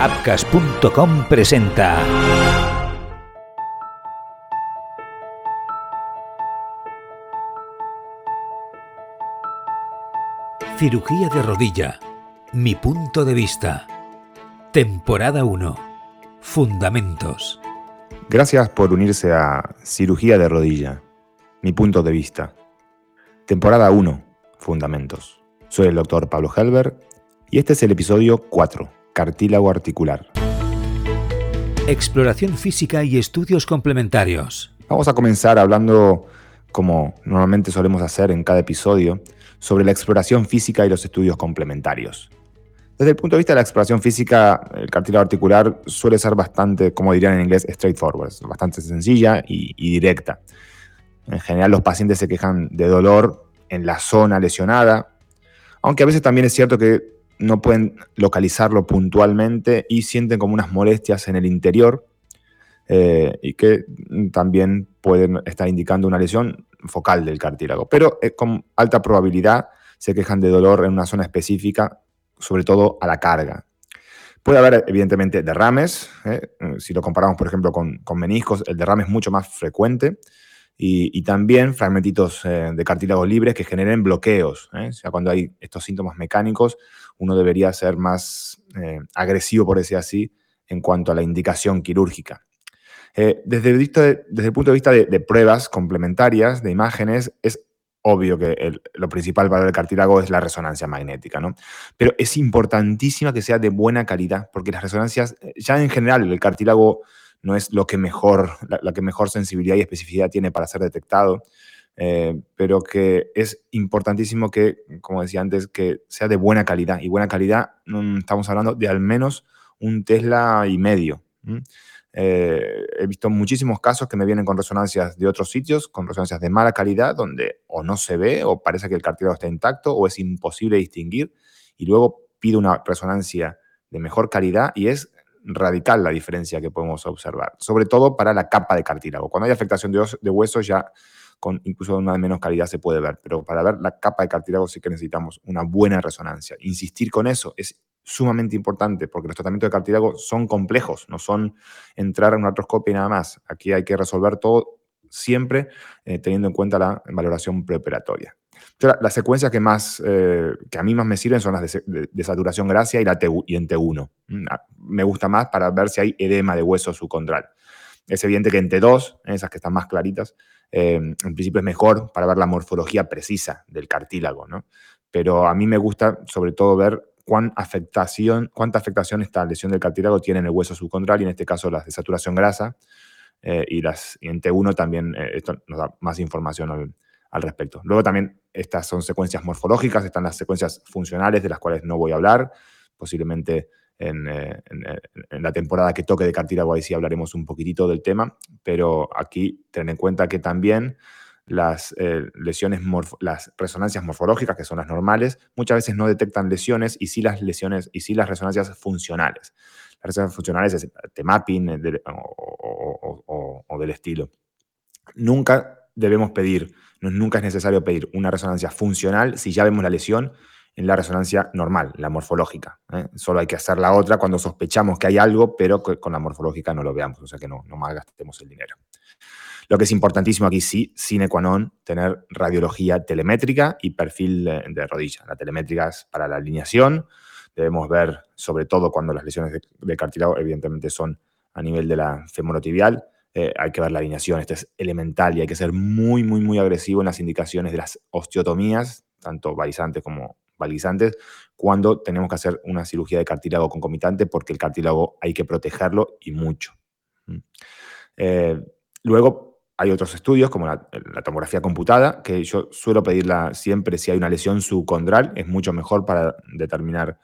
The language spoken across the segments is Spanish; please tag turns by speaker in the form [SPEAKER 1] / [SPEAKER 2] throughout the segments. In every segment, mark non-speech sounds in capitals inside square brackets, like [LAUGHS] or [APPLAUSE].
[SPEAKER 1] Apcas.com presenta. Cirugía de rodilla. Mi punto de vista. Temporada 1. Fundamentos.
[SPEAKER 2] Gracias por unirse a Cirugía de rodilla. Mi punto de vista. Temporada 1. Fundamentos. Soy el doctor Pablo Helber y este es el episodio 4, cartílago articular.
[SPEAKER 1] Exploración física y estudios complementarios.
[SPEAKER 2] Vamos a comenzar hablando, como normalmente solemos hacer en cada episodio, sobre la exploración física y los estudios complementarios. Desde el punto de vista de la exploración física, el cartílago articular suele ser bastante, como dirían en inglés, straightforward, bastante sencilla y, y directa. En general los pacientes se quejan de dolor en la zona lesionada, aunque a veces también es cierto que no pueden localizarlo puntualmente y sienten como unas molestias en el interior eh, y que también pueden estar indicando una lesión focal del cartílago. Pero eh, con alta probabilidad se quejan de dolor en una zona específica, sobre todo a la carga. Puede haber, evidentemente, derrames. ¿eh? Si lo comparamos, por ejemplo, con, meniscos, el derrame es mucho más frecuente. Y, también fragmentitos de cartílago libres que generen bloqueos. O sea, cuando hay estos síntomas mecánicos, uno debería ser más agresivo, por decir así, en cuanto a la indicación quirúrgica. Eh, desde, el punto de vista de, pruebas complementarias, de imágenes, es obvio que lo principal para el cartílago es la resonancia magnética, ¿no? Pero es importantísima que sea de buena calidad, porque las resonancias, eh, ya en general, el cartílago no es lo que mejor, la que mejor sensibilidad y especificidad tiene para ser detectado, eh, pero que es importantísimo que, como decía antes, que sea de buena calidad. Y buena calidad, mm, estamos hablando de al menos un Tesla y medio. Eh, he visto muchísimos casos que me vienen con resonancias de otros sitios, con resonancias de mala calidad, donde o no se ve, o parece que el cartílago está intacto, o es imposible distinguir, y luego pido una resonancia de mejor calidad y es radical la diferencia que podemos observar, sobre todo para la capa de cartílago. Cuando hay afectación de, de huesos ya con incluso una de menos calidad se puede ver, pero para ver la capa de cartílago sí que necesitamos una buena resonancia. Insistir con eso es sumamente importante porque los tratamientos de cartílago son complejos, no son entrar en una artroscopia y nada más. Aquí hay que resolver todo siempre eh, teniendo en cuenta la valoración preoperatoria. Entonces, las secuencias que, más, eh, que a mí más me sirven son las de, de, de saturación gracia y, la y en T1. Mm, me gusta más para ver si hay edema de hueso subcondral. Es evidente que en T2, esas que están más claritas, eh, en principio es mejor para ver la morfología precisa del cartílago, ¿no? Pero a mí me gusta sobre todo ver cuán afectación, cuánta afectación esta lesión del cartílago tiene en el hueso subcondral y en este caso las de saturación grasa eh, y, las, y en T1 también eh, esto nos da más información al, respecto. Luego también estas son secuencias morfológicas, están las secuencias funcionales de las cuales no voy a hablar, posiblemente en, en, en, la temporada que toque de cartílago, ahí sí hablaremos un poquitito del tema, pero aquí ten en cuenta que también las eh, lesiones, las resonancias morfológicas, que son las normales, muchas veces no detectan lesiones y sí las lesiones y sí las resonancias funcionales. Las resonancias funcionales es T-mapping eh, o, o, o, o del estilo. Nunca debemos pedir, nunca es necesario pedir una resonancia funcional si ya vemos la lesión en la resonancia normal, la morfológica. ¿eh? Solo hay que hacer la otra cuando sospechamos que hay algo, pero con la morfológica no lo veamos, o sea que no, no más gastemos el dinero. Lo que es importantísimo aquí, sí, sine qua non, tener radiología telemétrica y perfil de, rodilla. La telemétrica es para la alineación, debemos ver, sobre todo cuando las lesiones de, de evidentemente son a nivel de la femorotibial, eh, hay que ver la alineación, esto es elemental y hay que ser muy, muy, muy agresivo en las indicaciones de las osteotomías, tanto balizantes como balizantes, cuando tenemos que hacer una cirugía de cartílago concomitante, porque el cartílago hay que protegerlo y mucho. Eh, luego, hay otros estudios, como la, tomografía computada, que yo suelo pedirla siempre si hay una lesión subcondral, es mucho mejor para determinar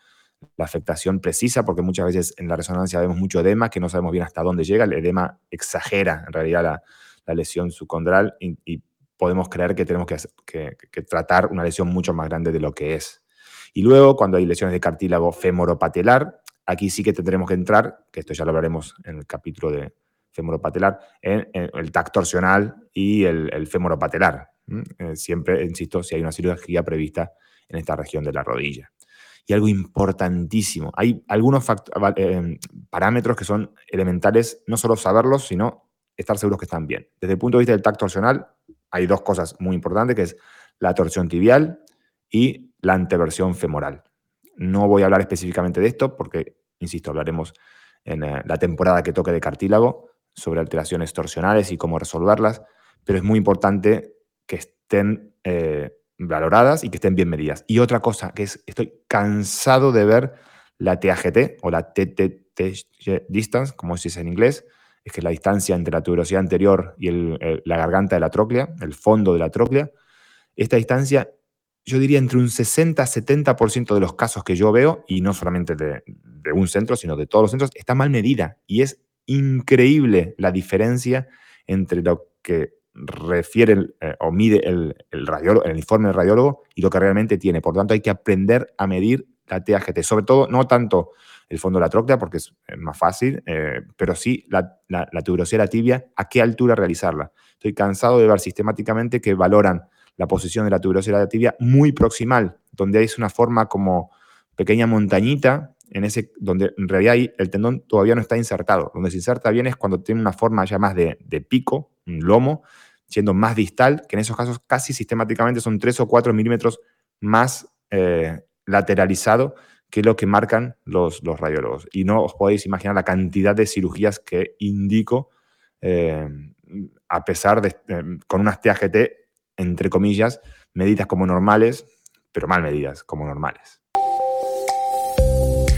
[SPEAKER 2] la afectación precisa, porque muchas veces en la resonancia vemos mucho edema, que no sabemos bien hasta dónde llega, el edema exagera en realidad la, lesión subcondral y, podemos creer que tenemos que tratar una lesión mucho más grande de lo que es. Y luego, cuando hay lesiones de cartílago femoropatelar, aquí sí que tendremos que entrar, que esto ya lo hablaremos en el capítulo de femoropatelar, en, en el TAC torsional y el, el femoropatelar. Eh, siempre, insisto, si hay una cirugía prevista en esta región de la rodilla. Y algo importantísimo, hay algunos eh, parámetros que son elementales, no solo saberlos, sino estar seguros que están bien. Desde el punto de vista del tacto torsional, hay dos cosas muy importantes, que es la torsión tibial y la anteversión femoral. No voy a hablar específicamente de esto porque, insisto, hablaremos en eh, la temporada que toque de cartílago sobre alteraciones torsionales y cómo resolverlas, pero es muy importante que estén eh, valoradas y que estén bien medidas. Y otra cosa que es, estoy cansado de ver la TAGT o la TTT distance, como se dice en inglés, es que la distancia entre la tuberosidad anterior y la garganta de la tróclea, el fondo de la tróclea. Esta distancia, yo diría entre un 60-70% de los casos que yo veo, y no solamente de, un centro, sino de todos los centros, está mal medida. Y es increíble la diferencia entre lo que refiere eh, o mide el, el, el informe del radiólogo y lo que realmente tiene. Por lo tanto, hay que aprender a medir la TAGT, sobre todo no tanto el fondo de la tróclea, porque es más fácil, eh, pero sí la, la, tuberosidad de la tibia, a qué altura realizarla. Estoy cansado de ver sistemáticamente que valoran la posición de la tuberosidad de tibia muy proximal, donde hay una forma como pequeña montañita, en ese, donde en realidad ahí el tendón todavía no está insertado. Donde se inserta bien es cuando tiene una forma ya más de, de pico, un lomo, siendo más distal, que en esos casos casi sistemáticamente son 3 o 4 milímetros más eh, lateralizado que lo que marcan los, los, radiólogos. Y no os podéis imaginar la cantidad de cirugías que indico, eh, a pesar de, eh, con unas TAGT, entre comillas, medidas como normales, pero mal medidas como normales.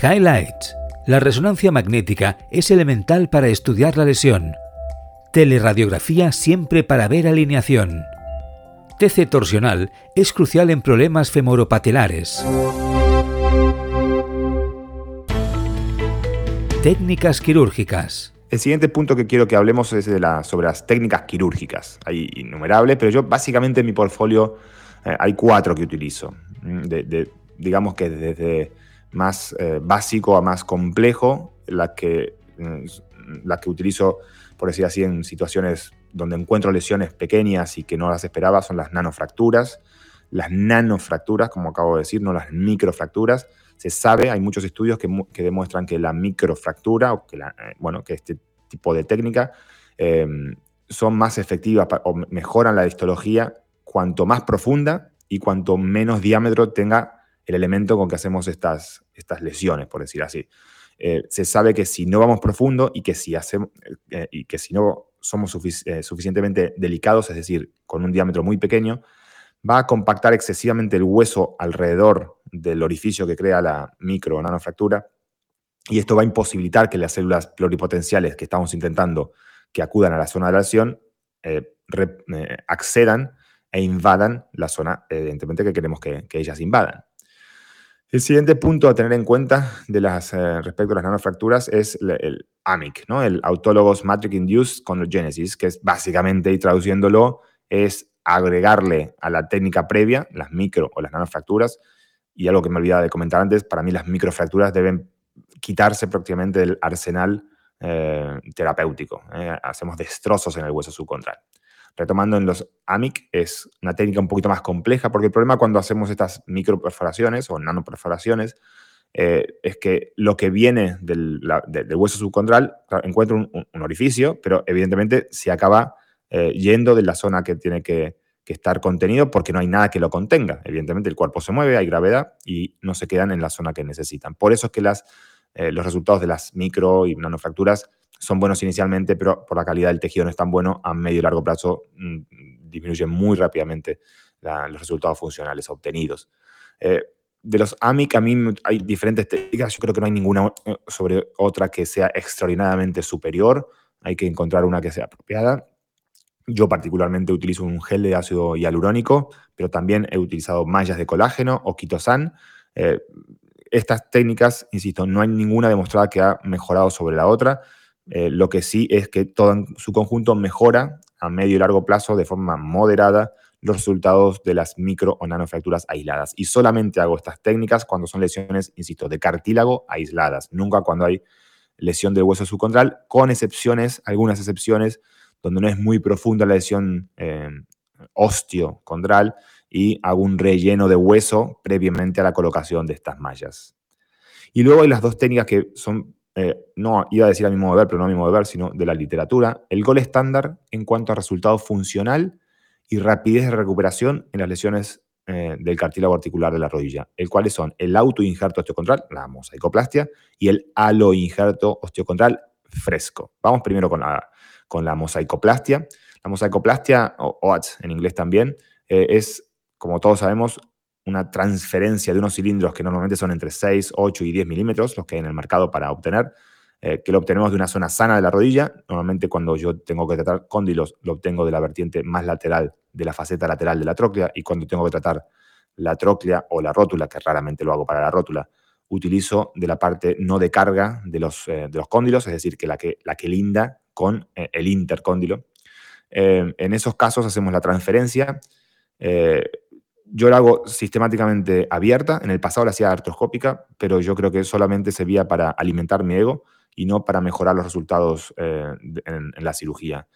[SPEAKER 1] Highlights. La resonancia magnética es elemental para estudiar la lesión Teleradiografía siempre para ver alineación. TC torsional es crucial en problemas femoropatelares. Técnicas quirúrgicas.
[SPEAKER 2] El siguiente punto que quiero que hablemos es de la, sobre las técnicas quirúrgicas. Hay innumerables, pero yo básicamente en mi portfolio eh, hay cuatro que utilizo. Mm, digamos que desde más eh, básico a más complejo, la que, mm, la que utilizo por decir así, en situaciones donde encuentro lesiones pequeñas y que no las esperaba, son las nanofracturas. Las nanofracturas, como acabo de decir, no las microfracturas. Se sabe, hay muchos estudios que, demuestran que la microfractura, o que, eh, bueno, que este tipo de técnica, em, son más efectivas o mejoran la histología cuanto más profunda y cuanto menos diámetro tenga el elemento con que hacemos estas, estas lesiones, por decir así. Eh, se sabe que si no vamos profundo y que si, hacemos, eh, y que si no somos suficientemente delicados, es decir, con un diámetro muy pequeño, va a compactar excesivamente el hueso alrededor del orificio que crea la micro o nanofractura y esto va a imposibilitar que las células pluripotenciales que estamos intentando que acudan a la zona de la lesión accedan e invadan la zona, evidentemente, que queremos que ellas invadan. El siguiente punto a tener en cuenta de las, eh, respecto a las nanofracturas es el, AMIC, ¿no? el Autologous Matrix Induced Chondrogenesis, que es básicamente, y traduciéndolo, es agregarle a la técnica previa, las micro o las nanofracturas, y algo que me olvidaba de comentar antes, para mí las microfracturas deben quitarse prácticamente del arsenal eh, terapéutico. ¿eh? hacemos destrozos en el hueso subcontral retomando en los AMIC, es una técnica un poquito más compleja, porque el problema cuando hacemos estas microperforaciones o nanoperforaciones eh, es que lo que viene del, hueso subcondral encuentra un, orificio, pero evidentemente se acaba yendo de la zona que tiene que, estar contenido porque no hay nada que lo contenga. Evidentemente el cuerpo se mueve, hay gravedad y no se quedan en la zona que necesitan. Por eso es que eh, los resultados de las micro y nanofracturas son buenos inicialmente, pero por la calidad del tejido no es tan bueno, a medio y largo plazo mm, disminuyen muy rápidamente los resultados funcionales obtenidos. Eh, de los AMIC, a mí hay diferentes técnicas, yo creo que no hay ninguna eh, sobre otra que sea extraordinariamente superior, hay que encontrar una que sea apropiada. Yo particularmente utilizo un gel de ácido hialurónico, pero también he utilizado mallas de colágeno o quitosan. Eh, estas técnicas, insisto, no hay ninguna demostrada que ha mejorado sobre la otra. Eh, lo que sí es que todo en su conjunto mejora a medio y largo plazo de forma moderada los resultados de las micro o nanofracturas aisladas. Y solamente hago estas técnicas cuando son lesiones, insisto, de cartílago aisladas, nunca cuando hay lesión del hueso subcontral, con excepciones, algunas excepciones, donde no es muy profunda la lesión eh, osteocondral y hago un relleno de hueso previamente a la colocación de estas mallas. Y luego hay las dos técnicas que son, eh, no iba a decir a mi modo de ver, pero no a mi modo de ver, sino de la literatura. El gol estándar en cuanto a resultado funcional y rapidez de recuperación en las lesiones eh, del cartílago articular de la rodilla, el cual son el autoinjerto osteocontral, la mosaicoplastia, y el aloinjerto osteocontral fresco. Vamos primero con la, con la mosaicoplastia. La mosaicoplastia, o OATS en inglés también, eh, es, como todos sabemos, una transferencia de unos cilindros que normalmente son entre 6, 8 y 10 milímetros, los que hay en el mercado para obtener, eh, que lo obtenemos de una zona sana de la rodilla. Normalmente cuando yo tengo que tratar cóndilos, lo obtengo de la vertiente más lateral de la faceta lateral de la tróclea y cuando tengo que tratar la tróclea o la rótula, que raramente lo hago para la rótula, utilizo de la parte no de carga de los, eh, de los cóndilos, es decir, que la, que la que linda con eh, el intercóndilo. en esos casos hacemos la transferencia yo la hago sistemáticamente abierta. En el pasado la hacía artroscópica, pero yo creo que solamente servía para alimentar mi ego y no para mejorar los resultados eh, en, la cirugía.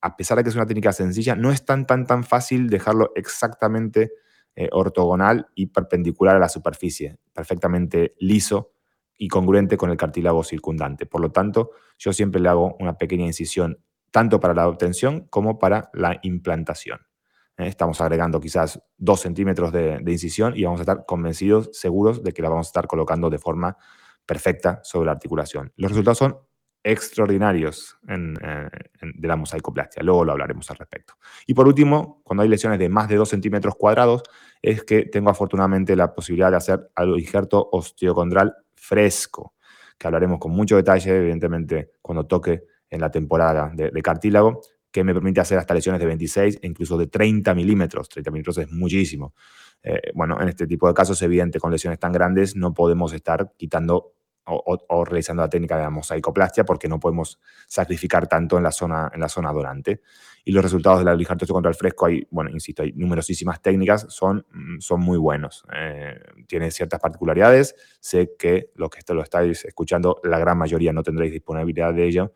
[SPEAKER 2] A pesar de que es una técnica sencilla, no es tan, tan, tan fácil dejarlo exactamente eh, ortogonal y perpendicular a la superficie, perfectamente liso y congruente con el cartílago circundante. Por lo tanto, yo siempre le hago una pequeña incisión tanto para la obtención como para la implantación. ¿eh? estamos agregando quizás dos centímetros de, incisión y vamos a estar convencidos, seguros de que la vamos a estar colocando de forma perfecta sobre la articulación. Los resultados son extraordinarios eh, de la mosaicoplastia. Luego lo hablaremos al respecto. Y por último, cuando hay lesiones de más de 2 centímetros cuadrados, es que tengo afortunadamente la posibilidad de hacer algo injerto osteocondral fresco, que hablaremos con mucho detalle, evidentemente, cuando toque en la temporada de cartílago, que me permite hacer hasta lesiones de 26 e incluso de 30 milímetros. 30 milímetros es muchísimo. Eh, bueno, en este tipo de casos, evidente, con lesiones tan grandes no podemos estar quitando o, realizando la técnica de la mosaicoplastia porque no podemos sacrificar tanto en la zona, en la zona donante. Y los resultados de la lijartosis contra el fresco, hay, bueno, insisto, hay numerosísimas técnicas, son, mm, son muy buenos. Eh, tiene ciertas particularidades. Sé que los que esto lo estáis escuchando, la gran mayoría no tendréis disponibilidad de ello,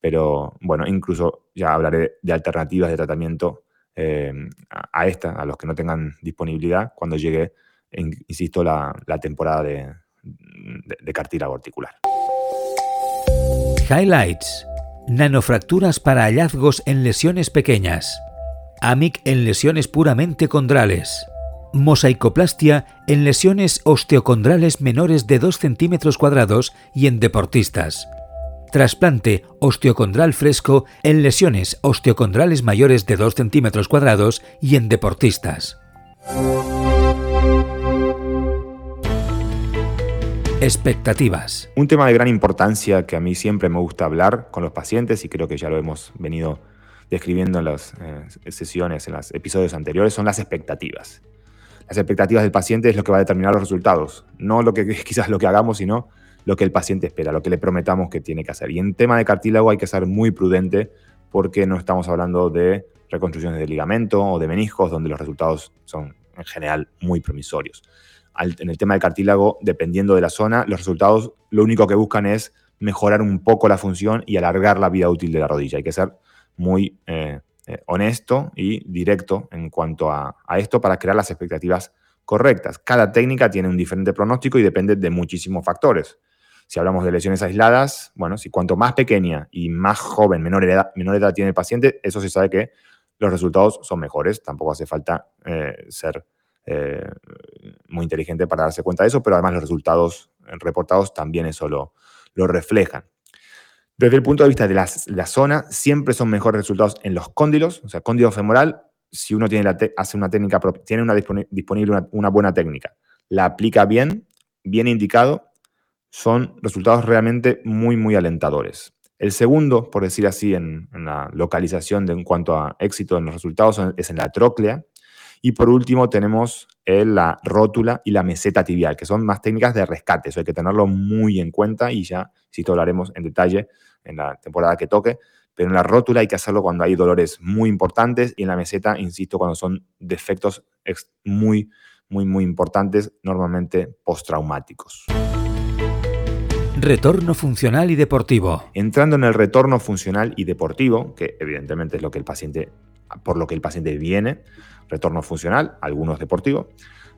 [SPEAKER 2] pero bueno, incluso ya hablaré de alternativas de tratamiento eh, a, esta, a los que no tengan disponibilidad cuando llegue, insisto, la, temporada de, de, cartílago articular.
[SPEAKER 1] Highlights. Nanofracturas para hallazgos en lesiones pequeñas. AMIC en lesiones puramente condrales. Mosaicoplastia en lesiones osteocondrales menores de 2 centímetros cuadrados y en deportistas trasplante osteocondral fresco en lesiones osteocondrales mayores de 2 centímetros cuadrados y en deportistas. Expectativas.
[SPEAKER 2] Un tema de gran importancia que a mí siempre me gusta hablar con los pacientes y creo que ya lo hemos venido describiendo en las eh, sesiones, en los episodios anteriores, son las expectativas. Las expectativas del paciente es lo que va a determinar los resultados, no lo que [LAUGHS] quizás lo que hagamos, sino lo que el paciente espera, lo que le prometamos que tiene que hacer. Y en tema de cartílago hay que ser muy prudente porque no estamos hablando de reconstrucciones de ligamento o de meniscos, donde los resultados son en general muy promisorios. En el tema de cartílago, dependiendo de la zona, los resultados lo único que buscan es mejorar un poco la función y alargar la vida útil de la rodilla. Hay que ser muy eh, eh, honesto y directo en cuanto a, a esto para crear las expectativas correctas. Cada técnica tiene un diferente pronóstico y depende de muchísimos factores. Si hablamos de lesiones aisladas, bueno, si cuanto más pequeña y más joven, menor edad, menor edad tiene el paciente, eso se sabe que los resultados son mejores. Tampoco hace falta eh, ser eh, muy inteligente para darse cuenta de eso, pero además los resultados reportados también eso lo, reflejan. Desde el punto de vista de la, zona, siempre son mejores resultados en los cóndilos, o sea, cóndilo femoral, si uno tiene hace una técnica, tiene una disponible una buena técnica, la aplica bien, bien indicado, son resultados realmente muy, muy alentadores. El segundo, por decir así, en, la localización de, en cuanto a éxito en los resultados es en la tróclea. Y por último tenemos la rótula y la meseta tibial, que son más técnicas de rescate. Eso hay que tenerlo muy en cuenta y ya, si hablaremos en detalle en la temporada que toque. Pero en la rótula hay que hacerlo cuando hay dolores muy importantes y en la meseta, insisto, cuando son defectos muy, muy, muy importantes, normalmente postraumáticos.
[SPEAKER 1] Retorno funcional y deportivo.
[SPEAKER 2] Entrando en el retorno funcional y deportivo, que evidentemente es lo que el paciente, por lo que el paciente viene, retorno funcional, algunos deportivos,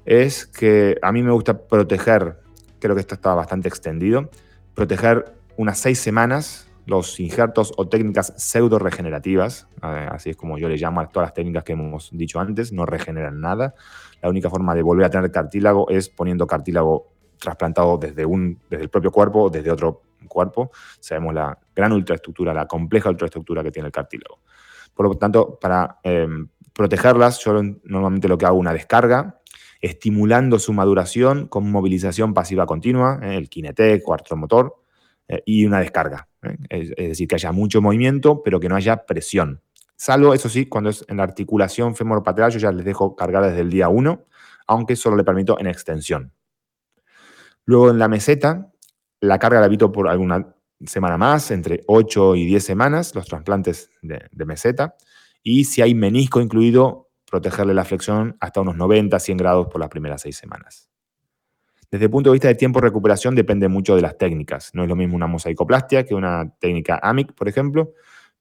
[SPEAKER 2] es que a mí me gusta proteger, creo que esto está bastante extendido, proteger unas seis semanas los injertos o técnicas pseudo regenerativas, eh, así es como yo le llamo a todas las técnicas que hemos dicho antes, no regeneran nada. La única forma de volver a tener cartílago es poniendo cartílago trasplantado desde, un, desde el propio cuerpo o desde otro cuerpo. Sabemos la gran ultraestructura, la compleja ultraestructura que tiene el cartílago. Por lo tanto, para em, protegerlas, yo normalmente lo que hago es una descarga, estimulando su maduración con movilización pasiva continua, eh, el Kinetec o artromotor, eh, y una descarga. ¿eh? Es, decir, que haya mucho movimiento, pero que no haya presión. Salvo, eso sí, cuando es en la articulación femoropateral, yo ya les dejo cargar desde el día 1, aunque solo le permito en extensión. Luego en la meseta, la carga la evito por alguna semana más, entre 8 y 10 semanas, los trasplantes de, meseta. Y si hay menisco incluido, protegerle la flexión hasta unos 90, 100 grados por las primeras 6 semanas. Desde el punto de vista de tiempo de recuperación depende mucho de las técnicas. No es lo mismo una mosaicoplastia que una técnica AMIC, por ejemplo,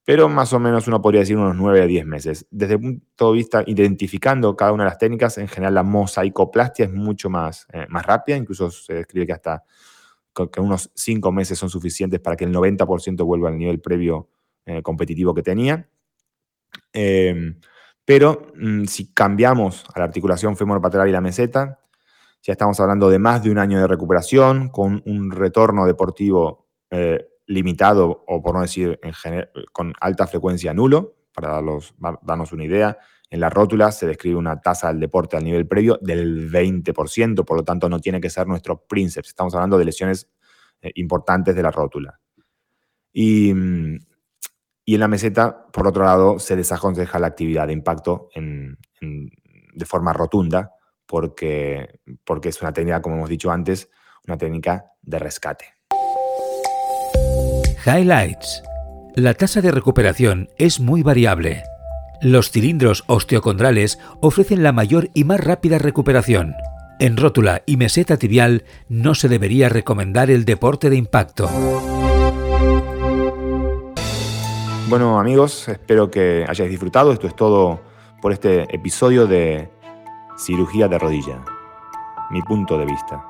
[SPEAKER 2] pero más o menos uno podría decir unos 9 a 10 meses. Desde el punto de vista identificando cada una de las técnicas, en general la mosaicoplastia es mucho más, eh, más rápida, incluso se describe que hasta que unos 5 meses son suficientes para que el 90% vuelva al nivel previo eh, competitivo que tenía. Em, pero mm, si cambiamos a la articulación femoropatelar y la meseta, ya estamos hablando de más de un año de recuperación, con un retorno deportivo eh, limitado, o por no decir con alta frecuencia nulo, para darnos una idea. En la rótula se describe una tasa del deporte al nivel previo del 20%, por lo tanto no tiene que ser nuestro princeps. Estamos hablando de lesiones eh, importantes de la rótula. Y, y, en la meseta, por otro lado, se desaconseja la actividad de impacto de forma rotunda, porque, porque es una técnica, como hemos dicho antes, una técnica de rescate.
[SPEAKER 1] Highlights. La tasa de recuperación es muy variable. Los cilindros osteocondrales ofrecen la mayor y más rápida recuperación. En rótula y meseta tibial no se debería recomendar el deporte de impacto.
[SPEAKER 2] Bueno amigos, espero que hayáis disfrutado. Esto es todo por este episodio de cirugía de rodilla. Mi punto de vista.